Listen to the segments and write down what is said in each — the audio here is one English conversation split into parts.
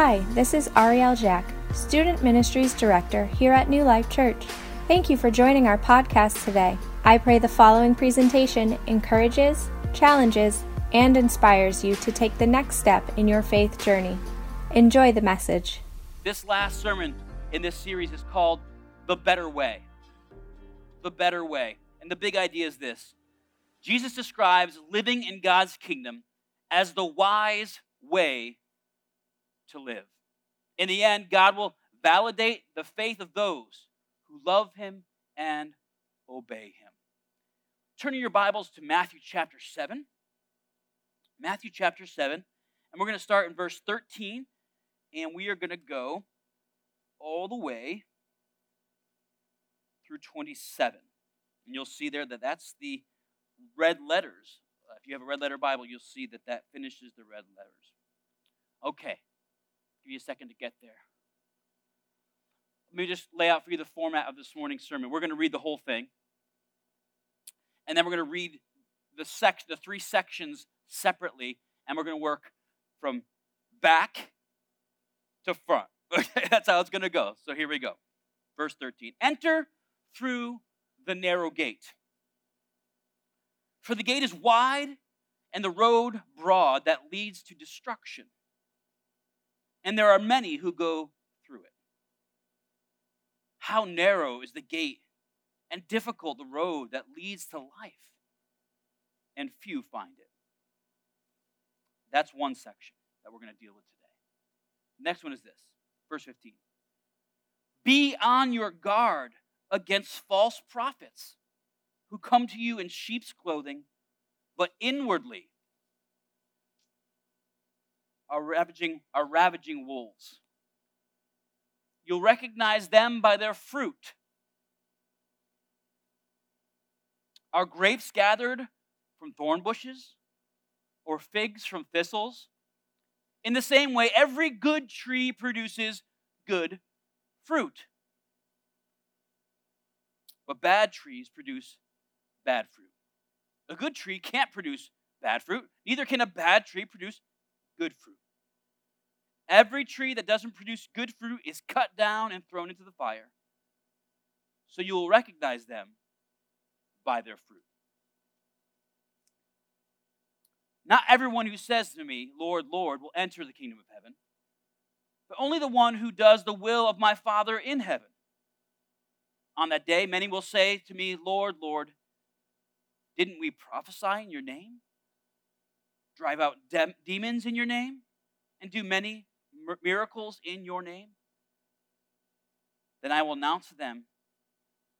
Hi, this is Ariel Jack, Student Ministries Director here at New Life Church. Thank you for joining our podcast today. I pray the following presentation encourages, challenges, and inspires you to take the next step in your faith journey. Enjoy the message. This last sermon in this series is called The Better Way. The Better Way. And the big idea is this Jesus describes living in God's kingdom as the wise way to live. In the end, God will validate the faith of those who love Him and obey Him. Turning your Bibles to Matthew chapter 7. Matthew chapter 7. And we're going to start in verse 13, and we are going to go all the way through 27. And you'll see there that that's the red letters. If you have a red letter Bible, you'll see that that finishes the red letters. Okay, give you a second to get there. Let me just lay out for you the format of this morning's sermon. We're going to read the whole thing, and then we're going to read the sec- the three sections separately, and we're going to work from back to front. That's how it's going to go. So here we go. Verse 13. Enter through the narrow gate. For the gate is wide and the road broad that leads to destruction. And there are many who go through it. How narrow is the gate and difficult the road that leads to life, and few find it. That's one section that we're going to deal with today. Next one is this, verse 15. Be on your guard against false prophets who come to you in sheep's clothing, but inwardly are ravaging, are ravaging wolves. You'll recognize them by their fruit. Are grapes gathered from thorn bushes or figs from thistles? In the same way, every good tree produces good fruit. But bad trees produce bad fruit. A good tree can't produce bad fruit, neither can a bad tree produce good fruit. Every tree that doesn't produce good fruit is cut down and thrown into the fire. So you will recognize them by their fruit. Not everyone who says to me, Lord, Lord, will enter the kingdom of heaven, but only the one who does the will of my Father in heaven. On that day, many will say to me, Lord, Lord, didn't we prophesy in your name? Drive out de- demons in your name? And do many miracles in your name? Then I will announce to them,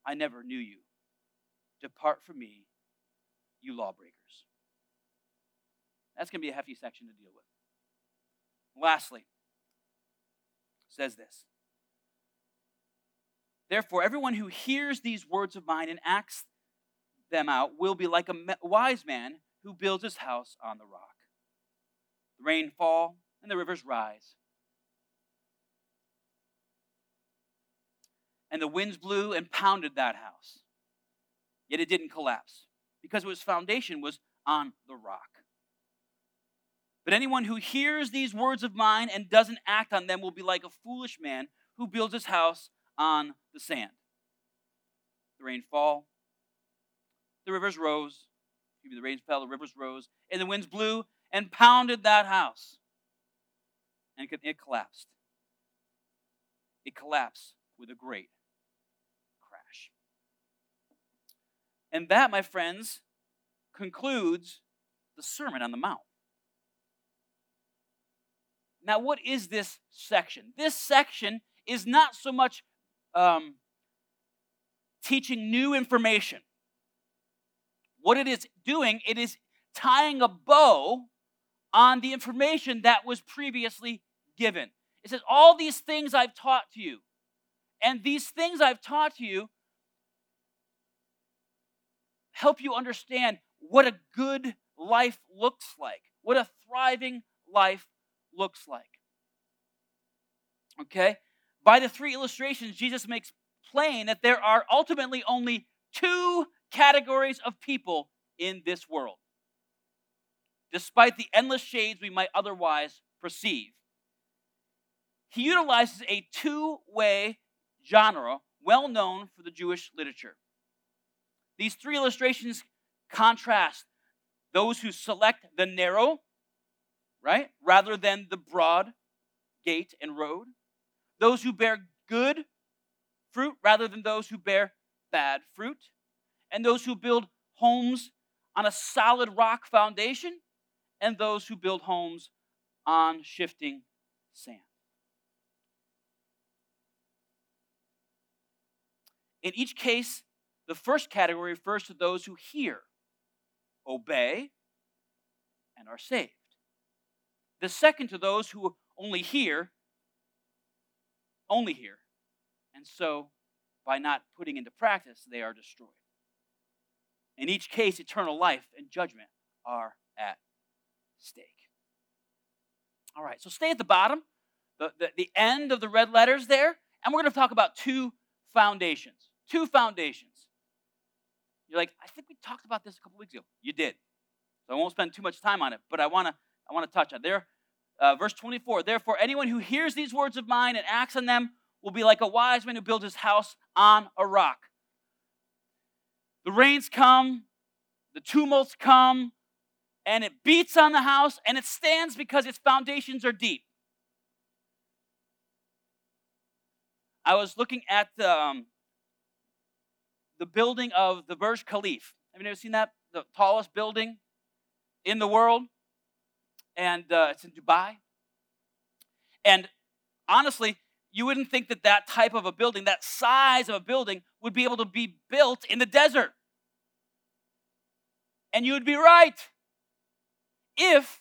I never knew you. Depart from me, you lawbreakers. That's going to be a hefty section to deal with. Lastly, says this Therefore, everyone who hears these words of mine and acts them out will be like a wise man who builds his house on the rock. The rain fall and the rivers rise. And the winds blew and pounded that house. Yet it didn't collapse because its foundation was on the rock. But anyone who hears these words of mine and doesn't act on them will be like a foolish man who builds his house on the sand. The rain fall, the rivers rose. Me, the rain fell, the rivers rose, and the winds blew and pounded that house. And it collapsed. It collapsed with a great crash. And that, my friends, concludes the Sermon on the Mount. Now, what is this section? This section is not so much um, teaching new information. What it is doing, it is tying a bow on the information that was previously given. It says, All these things I've taught to you, and these things I've taught to you help you understand what a good life looks like, what a thriving life looks like. Okay? By the three illustrations, Jesus makes plain that there are ultimately only two categories of people in this world, despite the endless shades we might otherwise perceive. he utilizes a two way genre well known for the Jewish literature. These three illustrations contrast those who select the narrow, right, rather than the broad gate and road, those who bear good fruit rather than those who bear bad fruit, and those who build homes on a solid rock foundation, and those who build homes on shifting sand. In each case, the first category refers to those who hear, obey, and are saved. The second to those who only hear, only hear, and so by not putting into practice, they are destroyed. In each case, eternal life and judgment are at stake. All right, so stay at the bottom, the, the, the end of the red letters there, and we're going to talk about two foundations. Two foundations. You're like, I think we talked about this a couple weeks ago. You did. So I won't spend too much time on it, but I want to I want to touch on there. Uh, verse 24. Therefore, anyone who hears these words of mine and acts on them will be like a wise man who builds his house on a rock. The rains come, the tumults come, and it beats on the house, and it stands because its foundations are deep. I was looking at um, the building of the Burj Khalifa. Have you ever seen that? The tallest building in the world. And uh, it's in Dubai. And honestly, you wouldn't think that that type of a building, that size of a building, would be able to be built in the desert. And you would be right. If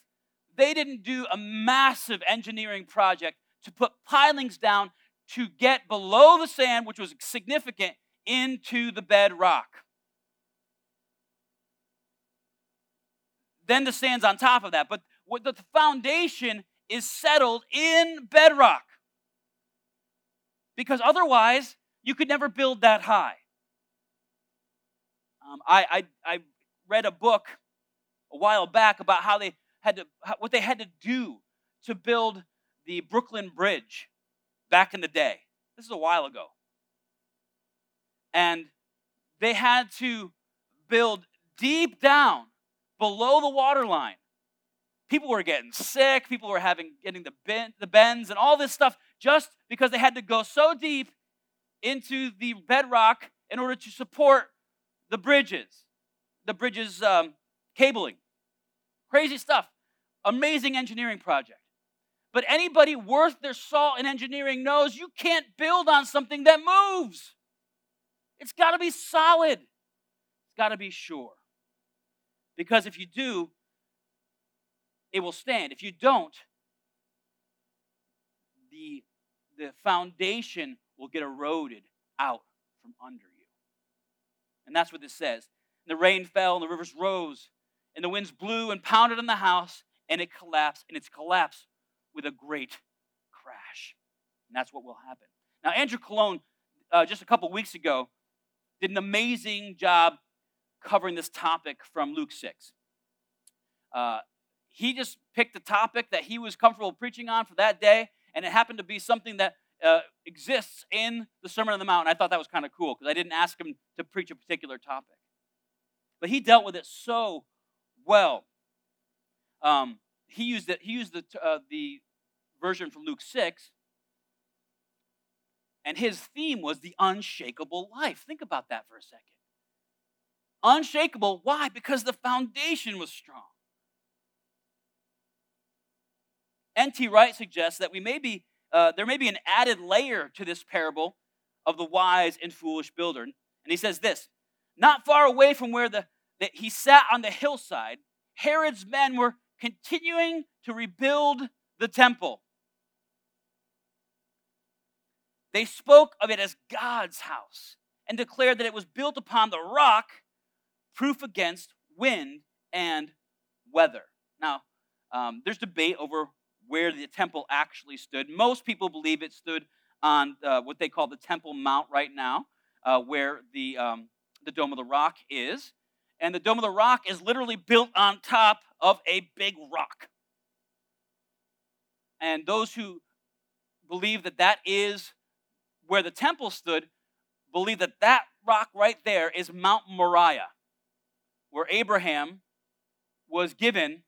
they didn't do a massive engineering project to put pilings down to get below the sand, which was significant, into the bedrock. Then the sand's on top of that. But the foundation is settled in bedrock. Because otherwise, you could never build that high. Um, I, I, I read a book a while back about how they had to, what they had to do to build the Brooklyn Bridge back in the day. This is a while ago and they had to build deep down below the waterline. People were getting sick, people were having getting the, bend, the bends and all this stuff just because they had to go so deep into the bedrock in order to support the bridges, the bridges um, cabling. Crazy stuff. Amazing engineering project. But anybody worth their salt in engineering knows you can't build on something that moves. It's got to be solid. It's got to be sure. Because if you do, it will stand. If you don't, the, the foundation will get eroded out from under you. And that's what this says. And the rain fell, and the rivers rose, and the winds blew and pounded on the house, and it collapsed, and it's collapsed with a great crash. And that's what will happen. Now, Andrew Cologne, uh, just a couple weeks ago, did an amazing job covering this topic from Luke 6. Uh, he just picked a topic that he was comfortable preaching on for that day, and it happened to be something that uh, exists in the Sermon on the Mount. And I thought that was kind of cool because I didn't ask him to preach a particular topic. But he dealt with it so well. Um, he used it. He used the uh, the version from Luke six, and his theme was the unshakable life. Think about that for a second. Unshakable, why? Because the foundation was strong. N.T. Wright suggests that we may be, uh, there may be an added layer to this parable of the wise and foolish builder. And he says this Not far away from where the, that he sat on the hillside, Herod's men were continuing to rebuild the temple. They spoke of it as God's house and declared that it was built upon the rock, proof against wind and weather. Now, um, there's debate over where the temple actually stood. Most people believe it stood on uh, what they call the Temple Mount right now, uh, where the, um, the Dome of the Rock is. And the Dome of the Rock is literally built on top of a big rock. And those who believe that that is where the temple stood, believe that that rock right there is Mount Moriah, where Abraham was given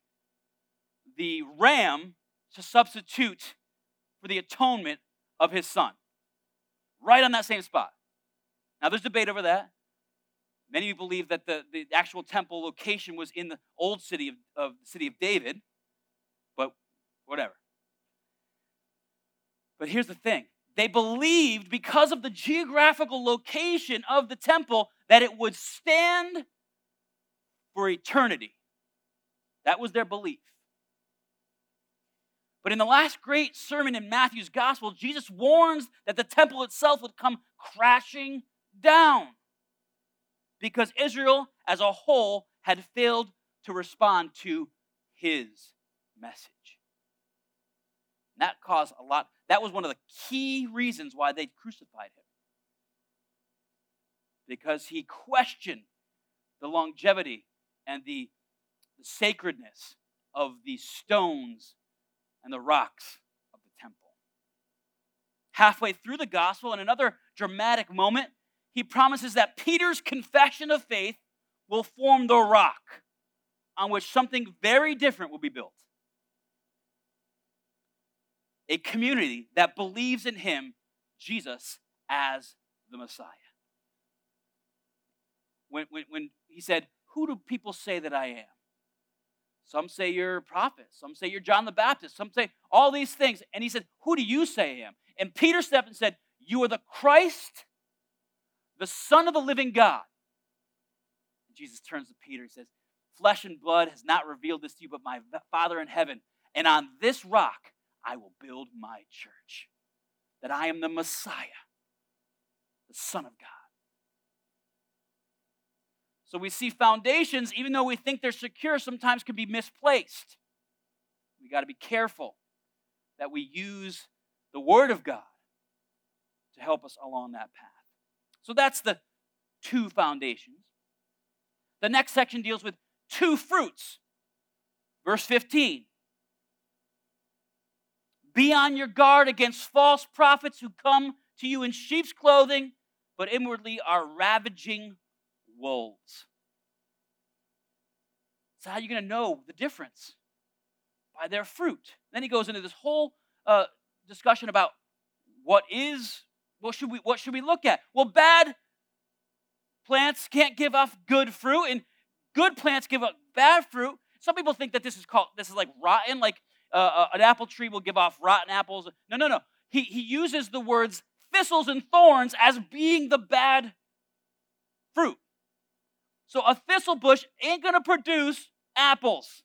the ram to substitute for the atonement of his son. Right on that same spot. Now, there's debate over that. Many believe that the, the actual temple location was in the old city of, of the city of David, but whatever. But here's the thing they believed because of the geographical location of the temple that it would stand for eternity. That was their belief. But in the last great sermon in Matthew's gospel, Jesus warns that the temple itself would come crashing down because Israel as a whole had failed to respond to his message. And that caused a lot, that was one of the key reasons why they crucified him. Because he questioned the longevity and the, the sacredness of the stones and the rocks of the temple. Halfway through the gospel, in another dramatic moment, he promises that Peter's confession of faith will form the rock on which something very different will be built. A community that believes in him, Jesus, as the Messiah. When, when, when he said, Who do people say that I am? Some say you're a prophet. Some say you're John the Baptist. Some say all these things. And he said, Who do you say I am? And Peter stepped and said, You are the Christ, the Son of the living God. Jesus turns to Peter and says, Flesh and blood has not revealed this to you, but my Father in heaven. And on this rock I will build my church. That I am the Messiah, the Son of God. So we see foundations, even though we think they're secure, sometimes can be misplaced. We got to be careful that we use the Word of God to help us along that path. So that's the two foundations. The next section deals with two fruits. Verse 15 Be on your guard against false prophets who come to you in sheep's clothing, but inwardly are ravaging wolves. So, how are you going to know the difference? By their fruit. Then he goes into this whole uh, discussion about what is, what should we, what should we look at? Well, bad plants can't give off good fruit, and good plants give up bad fruit. Some people think that this is called, this is like rotten, like uh, uh an apple tree will give off rotten apples. No, no, no. He, he uses the words thistles and thorns as being the bad fruit. So a thistle bush ain't to produce apples.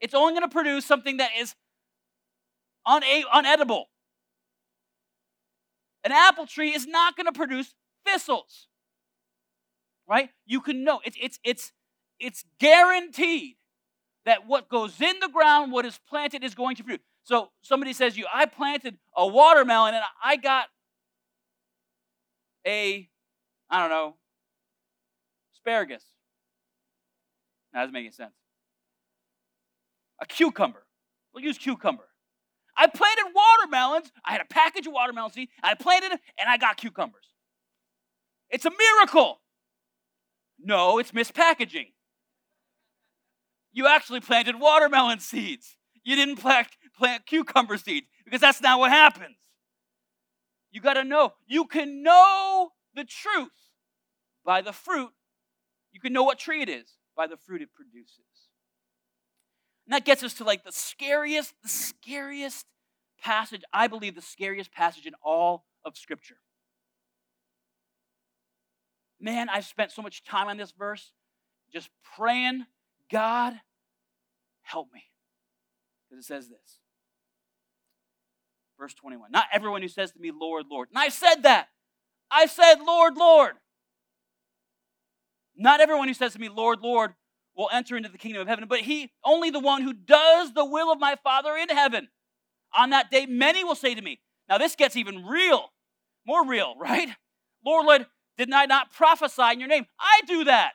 It's only to produce something that is una- unedible. An apple tree is not going to produce thistles. Right? You can know it's it's it's it's guaranteed that what goes in the ground, what is planted, is going to produce. So somebody says you, I planted a watermelon and I got a, I don't know, asparagus. That doesn't make any sense. A cucumber. We'll use cucumber. I planted watermelons. I had a package of watermelon seeds. I planted it, and I got cucumbers. It's a miracle. No, it's mispackaging. You actually planted watermelon seeds. You didn't plant, plant cucumber seeds because that's not what happens. You got to know. You can know the truth by the fruit you can know what tree it is by the fruit it produces. And that gets us to like the scariest, the scariest passage, I believe the scariest passage in all of Scripture. Man, I've spent so much time on this verse just praying, God, help me. Because it says this. Verse 21 Not everyone who says to me, Lord, Lord. And I said that. I said, Lord, Lord. Not everyone who says to me, Lord, Lord, will enter into the kingdom of heaven, but he only the one who does the will of my Father in heaven. On that day, many will say to me, Now this gets even real, more real, right? Lord, Lord, did I not prophesy in your name? I do that.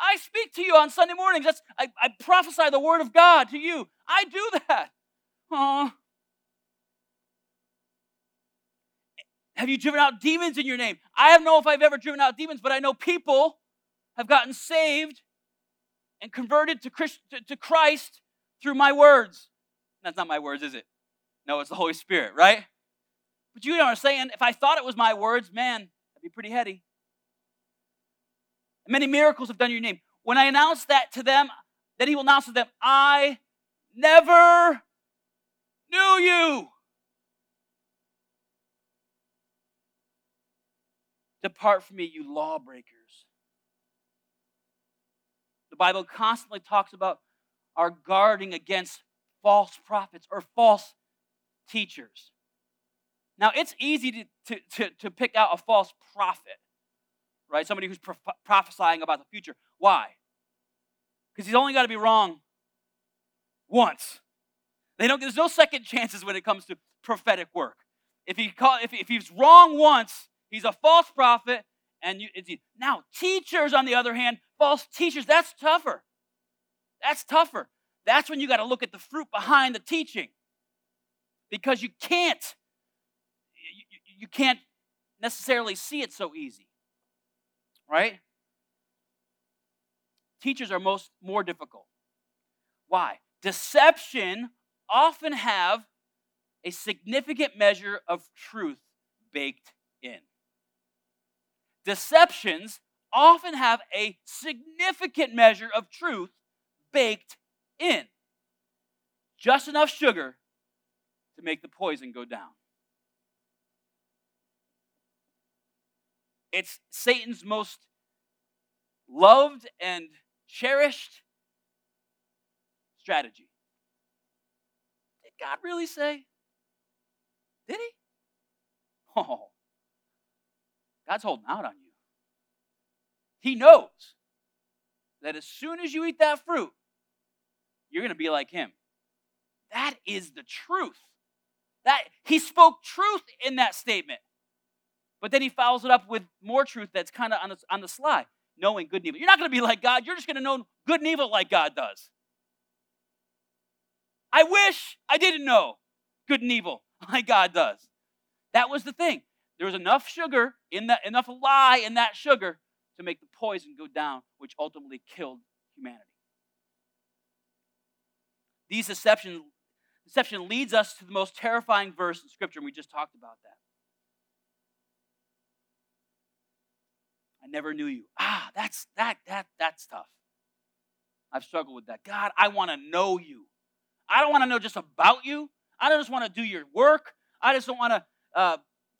I speak to you on Sunday mornings. That's I, I prophesy the word of God to you. I do that. Oh, Have you driven out demons in your name? I don't know if I've ever driven out demons, but I know people have gotten saved and converted to Christ, to, Christ through my words. That's not my words, is it? No, it's the Holy Spirit, right? But you know what I'm saying? If I thought it was my words, man, that'd be pretty heady. Many miracles have done your name. When I announce that to them, then he will announce to them, I never knew you. Depart from me, you lawbreakers. Bible constantly talks about our guarding against false prophets or false teachers. Now, it's easy to, to, to, to pick out a false prophet, right? Somebody who's pro- prophesying about the future. Why? Because he's only got to be wrong once. They don't, there's no second chances when it comes to prophetic work. If, he call, if, if he's wrong once, he's a false prophet. And you, now, teachers, on the other hand, false teachers, that's tougher. That's tougher. That's when you got to look at the fruit behind the teaching. Because you can't, you, you can't necessarily see it so easy. Right? Teachers are most more difficult. Why? Deception often have a significant measure of truth baked in. Deceptions often have a significant measure of truth baked in. Just enough sugar to make the poison go down. It's Satan's most loved and cherished strategy. Did God really say? Did he? Oh, God's holding out on you. He knows that as soon as you eat that fruit, you're going to be like him. That is the truth. That he spoke truth in that statement. But then he follows it up with more truth that's kind of on the, on the sly, knowing good and evil. You're not going to be like God. You're just going to know good and evil like God does. I wish I didn't know good and evil like God does. That was the thing. There was enough sugar in that, enough lie in that sugar to make the poison go down, which ultimately killed humanity. These deception, deception leads us to the most terrifying verse in Scripture, and we just talked about that. I never knew you. Ah, that's that that that's tough. I've struggled with that. God, I want to know you. I don't want to know just about you. I don't just want to do your work. I just don't want to uh,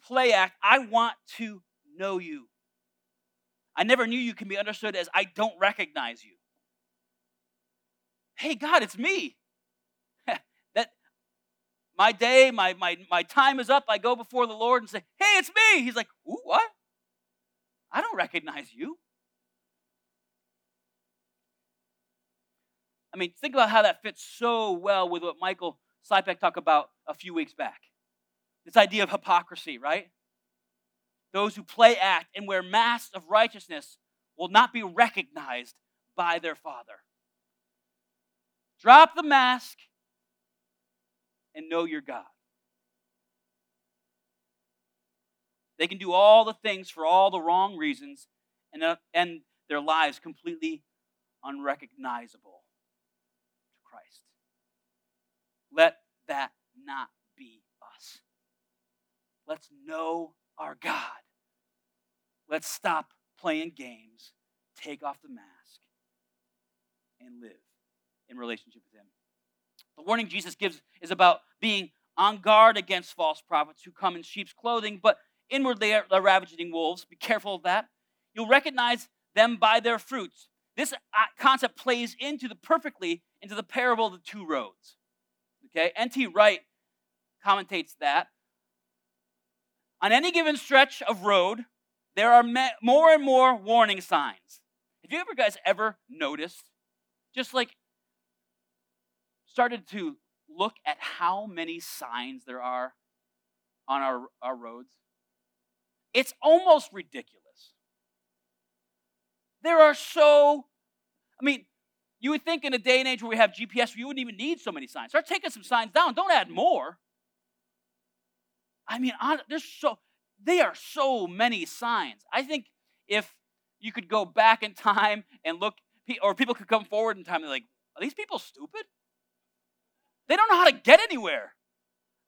play act. I want to know you. I never knew you can be understood as I don't recognize you. Hey, God, it's me. that my day, my, my, my time is up. I go before the Lord and say, Hey, it's me. He's like, Ooh, what? I don't recognize you. I mean, think about how that fits so well with what Michael Sipek talked about a few weeks back. This idea of hypocrisy, right? Those who play act and wear masks of righteousness will not be recognized by their Father. Drop the mask and know your God. They can do all the things for all the wrong reasons and, uh, and their lives completely unrecognizable to Christ. Let that not. Let's know our God. Let's stop playing games, take off the mask, and live in relationship with Him. The warning Jesus gives is about being on guard against false prophets who come in sheep's clothing, but inwardly are ravaging wolves. Be careful of that. You'll recognize them by their fruits. This uh, concept plays into the perfectly into the parable of the two roads. Okay, N.T. Wright commentates that on any given stretch of road, there are more and more warning signs. Have you ever guys ever noticed, just like started to look at how many signs there are on our, our roads? It's almost ridiculous. There are so, I mean, you would think in a day and age where we have GPS, you wouldn't even need so many signs. Start taking some signs down. Don't add more. I mean, there's so they are so many signs. I think if you could go back in time and look, or people could come forward in time and like, are these people stupid? They don't know how to get anywhere.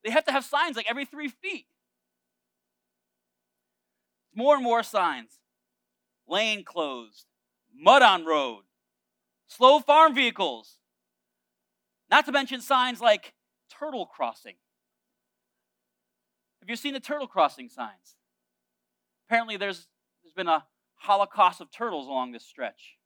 They have to have signs like every three feet. More and more signs. Lane closed, mud on road, slow farm vehicles. Not to mention signs like turtle crossing. Have you seen the turtle crossing signs? Apparently, there's, there's been a holocaust of turtles along this stretch.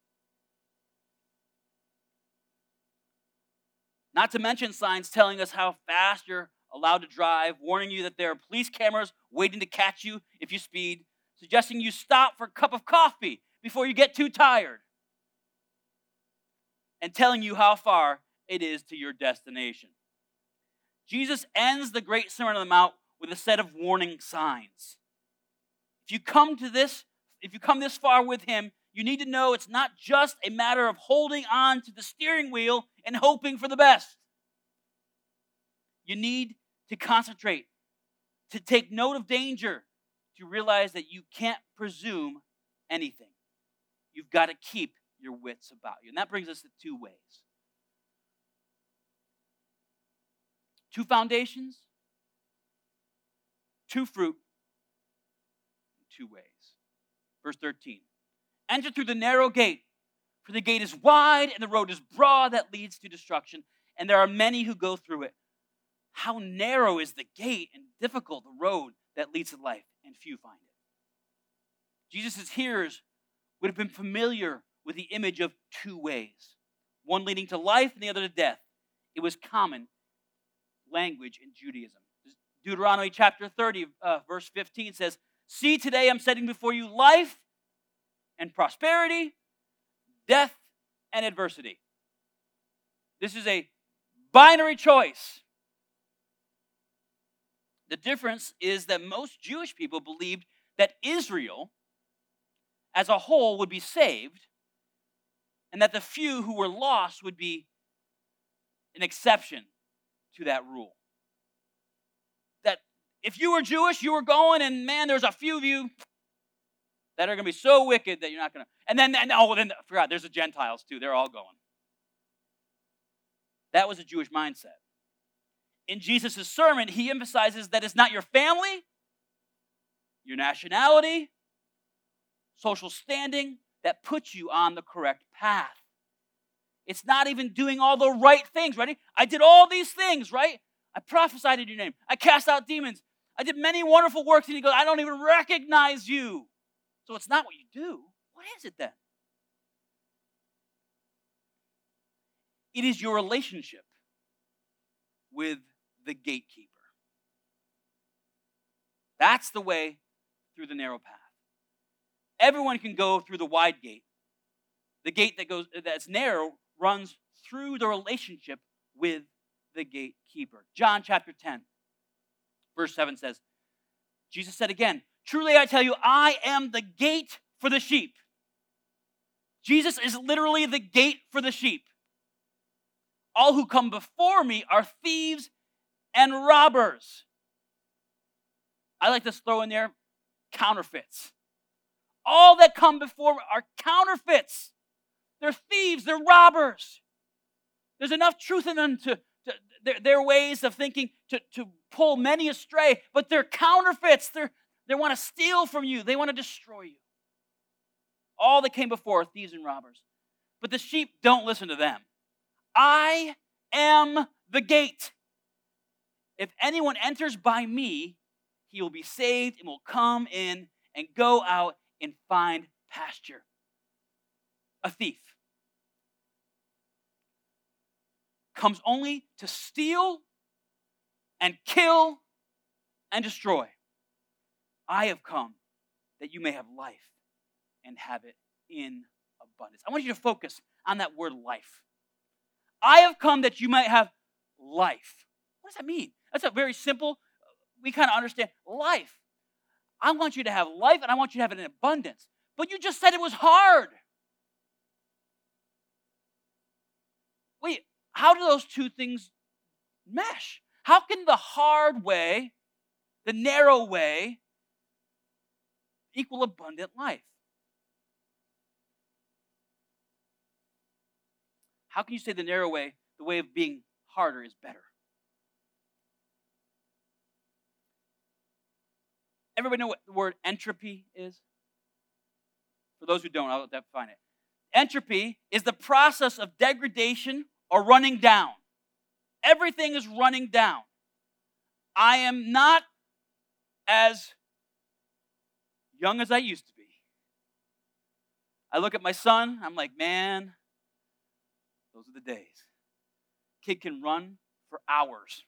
Not to mention signs telling us how fast you're allowed to drive, warning you that there are police cameras waiting to catch you if you speed, suggesting you stop for a cup of coffee before you get too tired, and telling you how far it is to your destination. Jesus ends the Great Sermon on the Mount with a set of warning signs. If you come to this, if you come this far with him, you need to know it's not just a matter of holding on to the steering wheel and hoping for the best. You need to concentrate, to take note of danger, to realize that you can't presume anything. You've got to keep your wits about you. And that brings us to two ways two foundations two fruit, two ways. Verse 13 Enter through the narrow gate, for the gate is wide and the road is broad that leads to destruction, and there are many who go through it. How narrow is the gate and difficult the road that leads to life, and few find it. Jesus' hearers would have been familiar with the image of two ways one leading to life and the other to death. It was common language in Judaism. Deuteronomy chapter 30, uh, verse 15 says, See, today I'm setting before you life and prosperity, death and adversity. This is a binary choice. The difference is that most Jewish people believed that Israel as a whole would be saved, and that the few who were lost would be an exception to that rule if you were Jewish, you were going, and man, there's a few of you that are going to be so wicked that you're not going to. And then, and, oh, then I forgot, there's the Gentiles too. They're all going. That was a Jewish mindset. In Jesus' sermon, he emphasizes that it's not your family, your nationality, social standing that puts you on the correct path. It's not even doing all the right things. Ready? I did all these things, right? I prophesied in your name. I cast out demons. I did many wonderful works. And he goes, I don't even recognize you. So it's not what you do. What is it then? It is your relationship with the gatekeeper. That's the way through the narrow path. Everyone can go through the wide gate. The gate that goes that's narrow runs through the relationship with the gatekeeper. John chapter 10. Verse 7 says, Jesus said again, Truly I tell you, I am the gate for the sheep. Jesus is literally the gate for the sheep. All who come before me are thieves and robbers. I like to throw in there counterfeits. All that come before are counterfeits. They're thieves, they're robbers. There's enough truth in them to, to their, their ways of thinking to, to pull many astray, but they're counterfeits. They're, they want to steal from you, they want to destroy you. All that came before are thieves and robbers. But the sheep don't listen to them. I am the gate. If anyone enters by me, he will be saved and will come in and go out and find pasture. A thief comes only to steal and kill and destroy. I have come that you may have life and have it in abundance. I want you to focus on that word life. I have come that you might have life. What does that mean? That's a very simple, we kind of understand life. I want you to have life and I want you to have it in abundance. But you just said it was hard. How do those two things mesh? How can the hard way, the narrow way, equal abundant life. How can you say the narrow way, the way of being harder, is better? Everybody know what the word entropy is? For those who don't, I'll define it. Entropy is the process of degradation or running down. Everything is running down. I am not as young as I used to be. I look at my son, I'm like, man, those are the days. Kid can run for hours.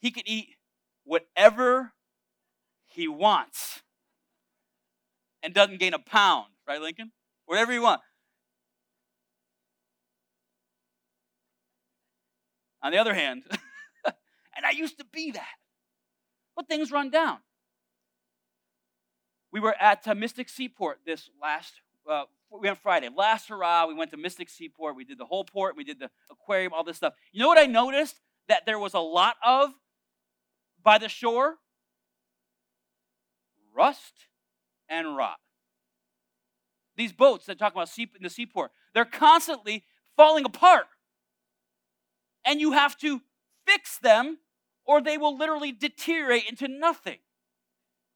He can eat whatever he wants and doesn't gain a pound, right, Lincoln? Whatever you want. On the other hand, and I used to be that, but things run down. We were at uh, Mystic Seaport this last, uh, we went Friday. Last hurrah, we went to Mystic Seaport. We did the whole port, we did the aquarium, all this stuff. You know what I noticed? That there was a lot of by the shore? Rust and rot. These boats that talk about sea, in the seaport, they're constantly falling apart. And you have to fix them or they will literally deteriorate into nothing.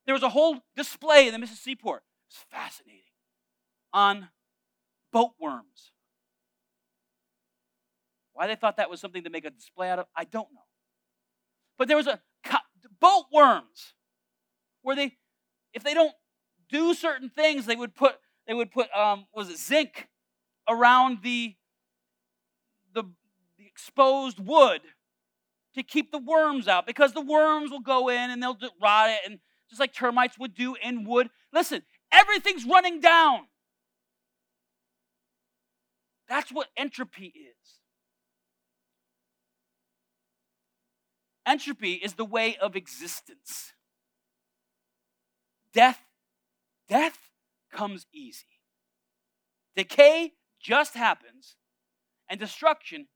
There was a whole display in the Mystic Seaport. It was fascinating. On boat worms. Why they thought that was something to make a display out of, I don't know. But there was a boat worms where they, if they don't do certain things, they would put they would put um, was it zinc around the the exposed wood to keep the worms out because the worms will go in and they'll rot it and just like termites would do in wood. Listen, everything's running down. That's what entropy is. Entropy is the way of existence. Death, death comes easy. Decay just happens, and destruction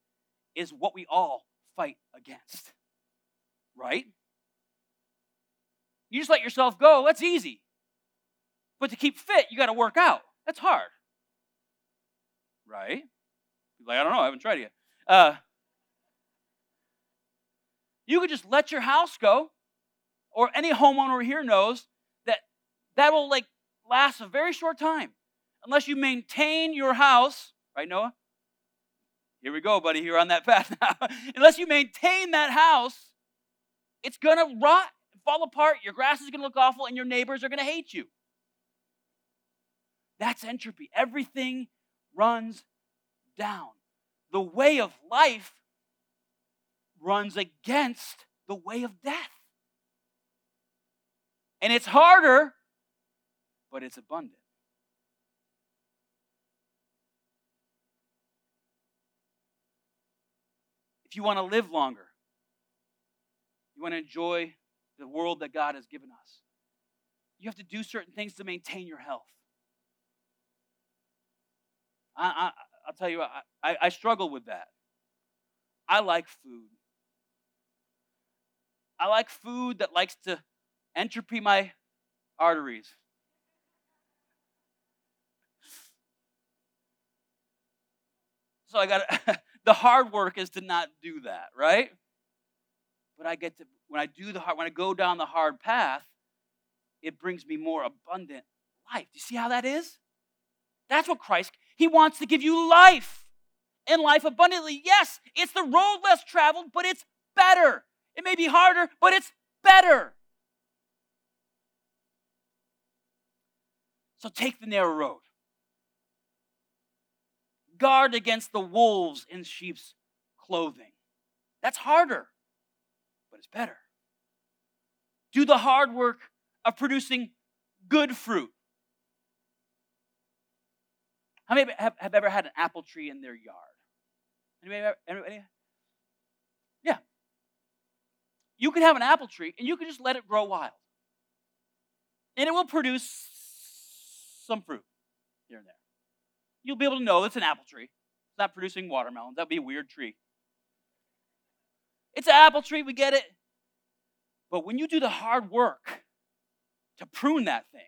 is what we all fight against. Right? You just let yourself go, that's easy. But to keep fit, you got to work out. That's hard. Right? Like, I don't know, I haven't tried it yet. Uh, you could just let your house go, or any homeowner here knows that that will like last a very short time unless you maintain your house, right, Noah? Here we go, buddy. You're on that path now. unless you maintain that house, it's gonna rot, fall apart. Your grass is gonna look awful, and your neighbors are gonna hate you. That's entropy. Everything runs down. The way of life runs against the way of death. And it's harder, but it's abundant. If you want to live longer, you want to enjoy the world that God has given us, you have to do certain things to maintain your health. I, I, will tell you, I, I, I struggle with that. I like food. I like food that likes to entropy my arteries. So I got the hard work is to not do that, right? But I get to when I do the hard when I go down the hard path, it brings me more abundant life. Do you see how that is? That's what Christ he wants to give you life and life abundantly. Yes, it's the road less traveled, but it's better. It may be harder, but it's better. So take the narrow road. Guard against the wolves in sheep's clothing. That's harder, but it's better. Do the hard work of producing good fruit. How many have, have ever had an apple tree in their yard? Anybody, anybody? Yeah, you can have an apple tree and you can just let it grow wild. And it will produce some fruit here and there. You'll be able to know it's an apple tree. It's not producing watermelons. That'd be a weird tree. It's an apple tree, we get it. But when you do the hard work to prune that thing,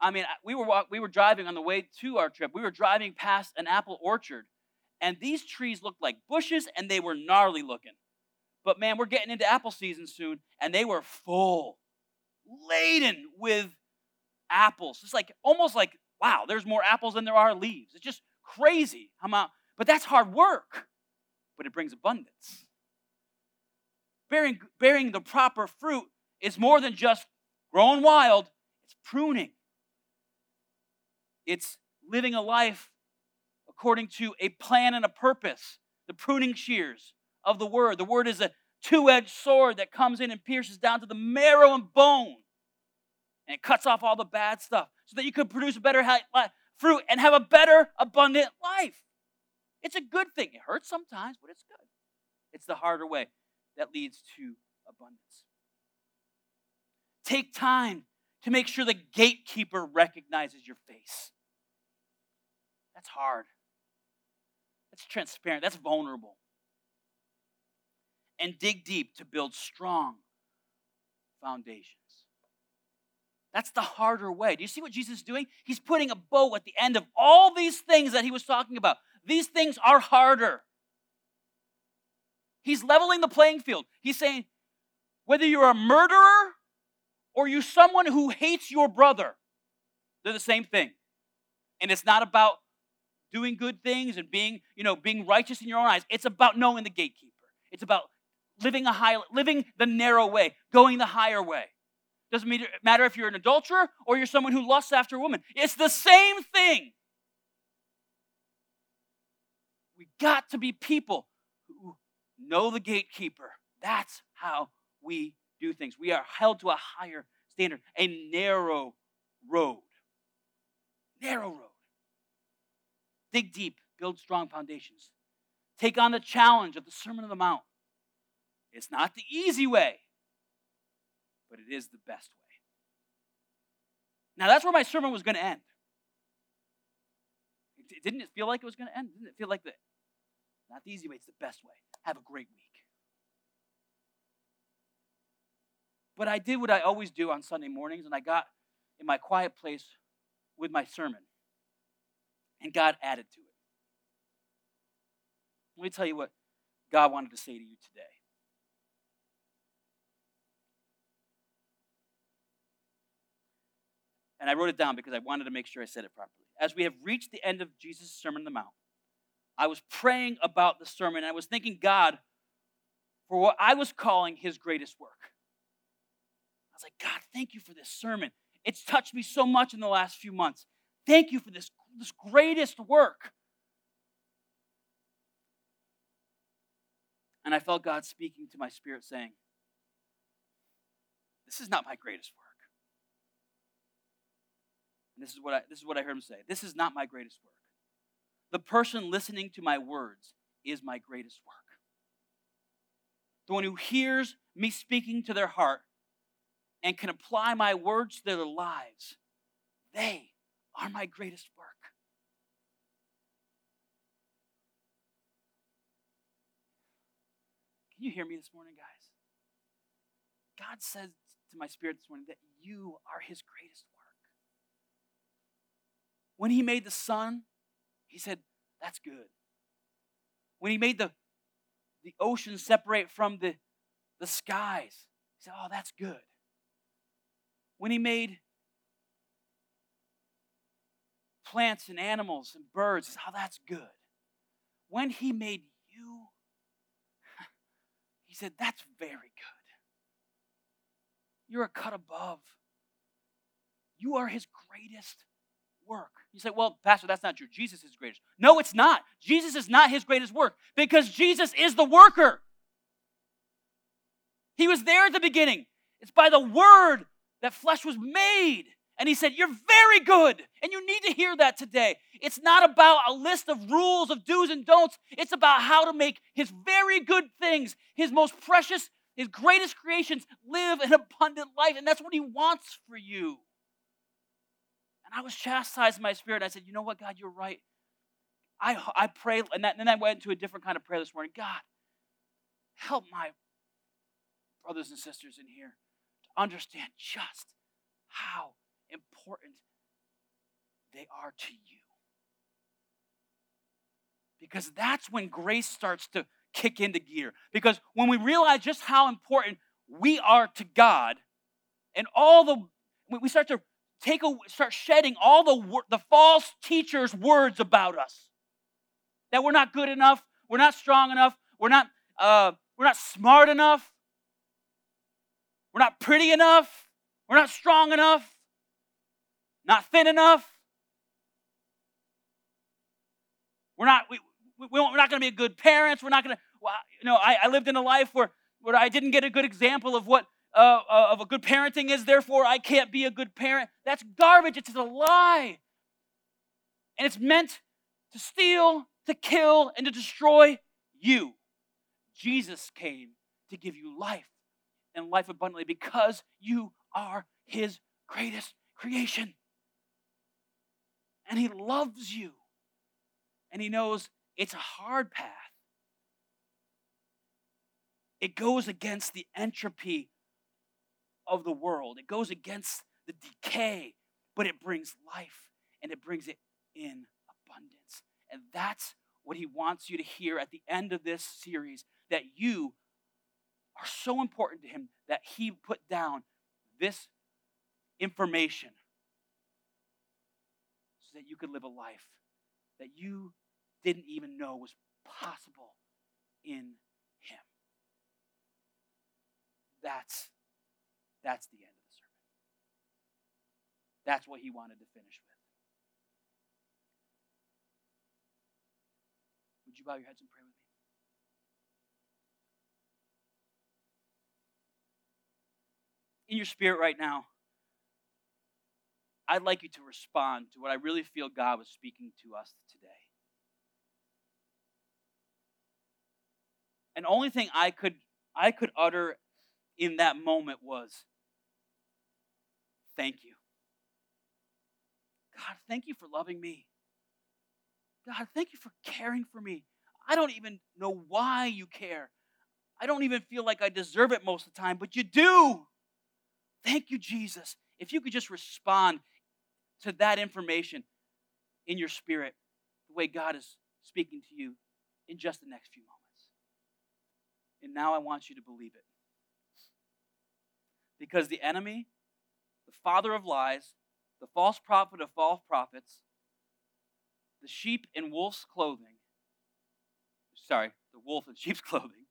I mean, we were we were driving on the way to our trip. We were driving past an apple orchard, and these trees looked like bushes, and they were gnarly looking. But man, we're getting into apple season soon, and they were full, laden with apples. It's like almost like wow, there's more apples than there are leaves. It's just crazy how much. But that's hard work, but it brings abundance. Bearing, bearing the proper fruit is more than just growing wild, it's pruning. It's living a life according to a plan and a purpose. The pruning shears of the word. The word is a two edged sword that comes in and pierces down to the marrow and bone. And it cuts off all the bad stuff so that you could produce better fruit and have a better, abundant life. It's a good thing. It hurts sometimes, but it's good. It's the harder way that leads to abundance. Take time to make sure the gatekeeper recognizes your face. That's hard. That's transparent. That's vulnerable. And dig deep to build strong foundations. That's the harder way. Do you see what Jesus is doing? He's putting a bow at the end of all these things that he was talking about. These things are harder. He's leveling the playing field. He's saying, whether you're a murderer or you're someone who hates your brother, they're the same thing. And it's not about doing good things and being, you know, being righteous in your own eyes. It's about knowing the gatekeeper. It's about living a high, living the narrow way, going the higher way. Doesn't matter if you're an adulterer or you're someone who lusts after a woman. It's the same thing. We got to be people who know the gatekeeper. That's how we do things. We are held to a higher standard, a narrow road. Narrow road. Dig deep, build strong foundations. Take on the challenge of the Sermon on the Mount. It's not the easy way, but it is the best way. Now, that's where my sermon was going to end. Didn't it feel like it was going to end? Didn't it feel like the not the easy way, it's the best way. Have a great week. But I did what I always do on Sunday mornings, and I got in my quiet place with my sermon. And God added to it. Let me tell you what God wanted to say to you today. And I wrote it down because I wanted to make sure I said it properly. As we have reached the end of Jesus' Sermon on the Mount, I was praying about the sermon. I was thanking God for what I was calling his greatest work. I was like, God, thank you for this sermon. It's touched me so much in the last few months. Thank you for this, this greatest work. And I felt God speaking to my spirit saying, This is not my greatest work. And this is what I, this is what I heard him say. This is not my greatest work. The person listening to my words is my greatest work. The one who hears me speaking to their heart and can apply my words to their lives, they are my greatest work. Can you hear me this morning, guys? God says to my spirit this morning that you are his greatest work. When he made the sun, he said, That's good. When he made the, the ocean separate from the, the skies, he said, Oh, that's good. When he made plants and animals and birds, he said, Oh, that's good. When he made you, he said, That's very good. You're a cut above. You are his greatest work. You say, well, Pastor, that's not true. Jesus is greatest. No, it's not. Jesus is not his greatest work because Jesus is the worker. He was there at the beginning. It's by the word that flesh was made. And he said, You're very good. And you need to hear that today. It's not about a list of rules of do's and don'ts. It's about how to make his very good things, his most precious, his greatest creations, live an abundant life. And that's what he wants for you. And I was chastised in my spirit. I said, You know what, God, you're right. I, I pray, and, that, and then I went into a different kind of prayer this morning. God, help my brothers and sisters in here to understand just how important they are to you. Because that's when grace starts to kick into gear. Because when we realize just how important we are to God, and all the we start to take a start shedding all the the false teachers' words about us that we're not good enough, we're not strong enough, we're not uh, we're not smart enough, we're not pretty enough, we're not strong enough, not thin enough. We're not we, we, we're not going to be good parents. We're not going to. You know, I, I lived in a life where where I didn't get a good example of what uh, uh, of a good parenting is, therefore I can't be a good parent. That's garbage. It's a lie. And it's meant to steal, to kill, and to destroy you. Jesus came to give you life and life abundantly because you are his greatest creation. And he loves you. And he knows it's a hard path. It goes against the entropy of the world. It goes against the decay, but it brings life and it brings it in abundance. And that's what he wants you to hear at the end of this series that you are so important to him that he put down this information so that you could live a life that you didn't even know was possible in him. That's that's the end of the sermon. That's what he wanted to finish with. Would you bow your heads and pray with me? In your spirit right now, I'd like you to respond to what I really feel God was speaking to us today. And only thing I could I could utter in that moment was thank you. God, thank you for loving me. God, thank you for caring for me. I don't even know why you care. I don't even feel like I deserve it most of the time, but you do. Thank you, Jesus. If you could just respond to that information in your spirit, the way God is speaking to you in just the next few moments. And now I want you to believe it. Because the enemy the father of lies, the false prophet of false prophets, the sheep in wolf's clothing. Sorry, the wolf in sheep's clothing.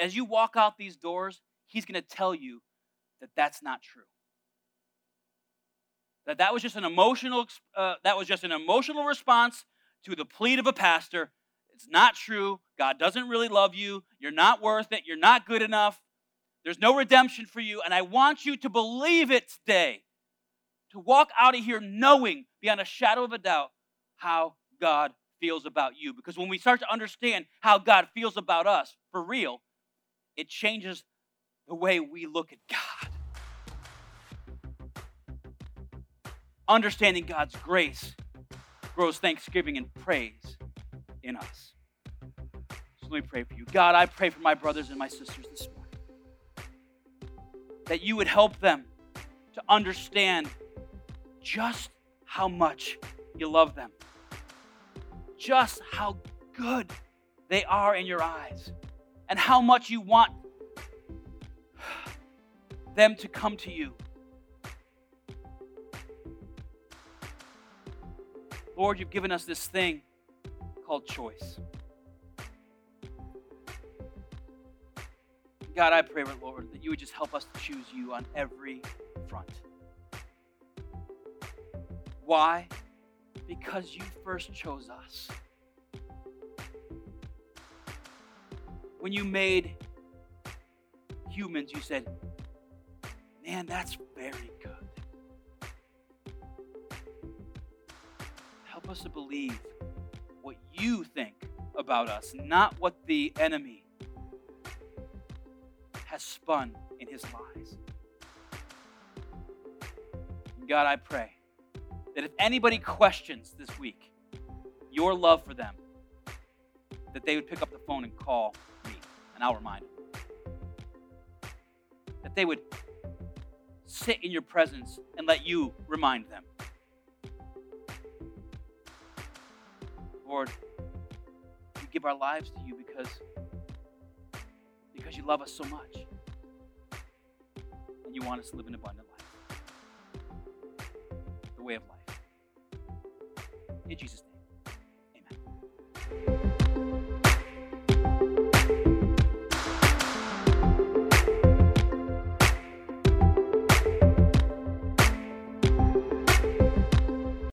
As you walk out these doors, he's going to tell you that that's not true. That that was just an emotional uh, that was just an emotional response to the plea of a pastor. It's not true. God doesn't really love you. You're not worth it. You're not good enough. There's no redemption for you, and I want you to believe it today. To walk out of here knowing beyond a shadow of a doubt how God feels about you. Because when we start to understand how God feels about us for real, it changes the way we look at God. Understanding God's grace grows thanksgiving and praise in us. So let me pray for you. God, I pray for my brothers and my sisters this morning that you would help them to understand just how much you love them, just how good they are in your eyes, and how much you want them to come to you. Lord, you've given us this thing called choice. God, I pray, Lord, that you would just help us to choose you on every front. Why? Because you first chose us. When you made humans, you said, Man, that's very good. Help us to believe what you think about us, not what the enemy has spun in his lies. God, I pray that if anybody questions this week your love for them, that they would pick up the phone and call me, and I'll remind them. That they would sit in your presence and let you remind them. Lord, we give our lives to you because, because you love us so much. And you want us to live an abundant life. The way of life. In Jesus' name.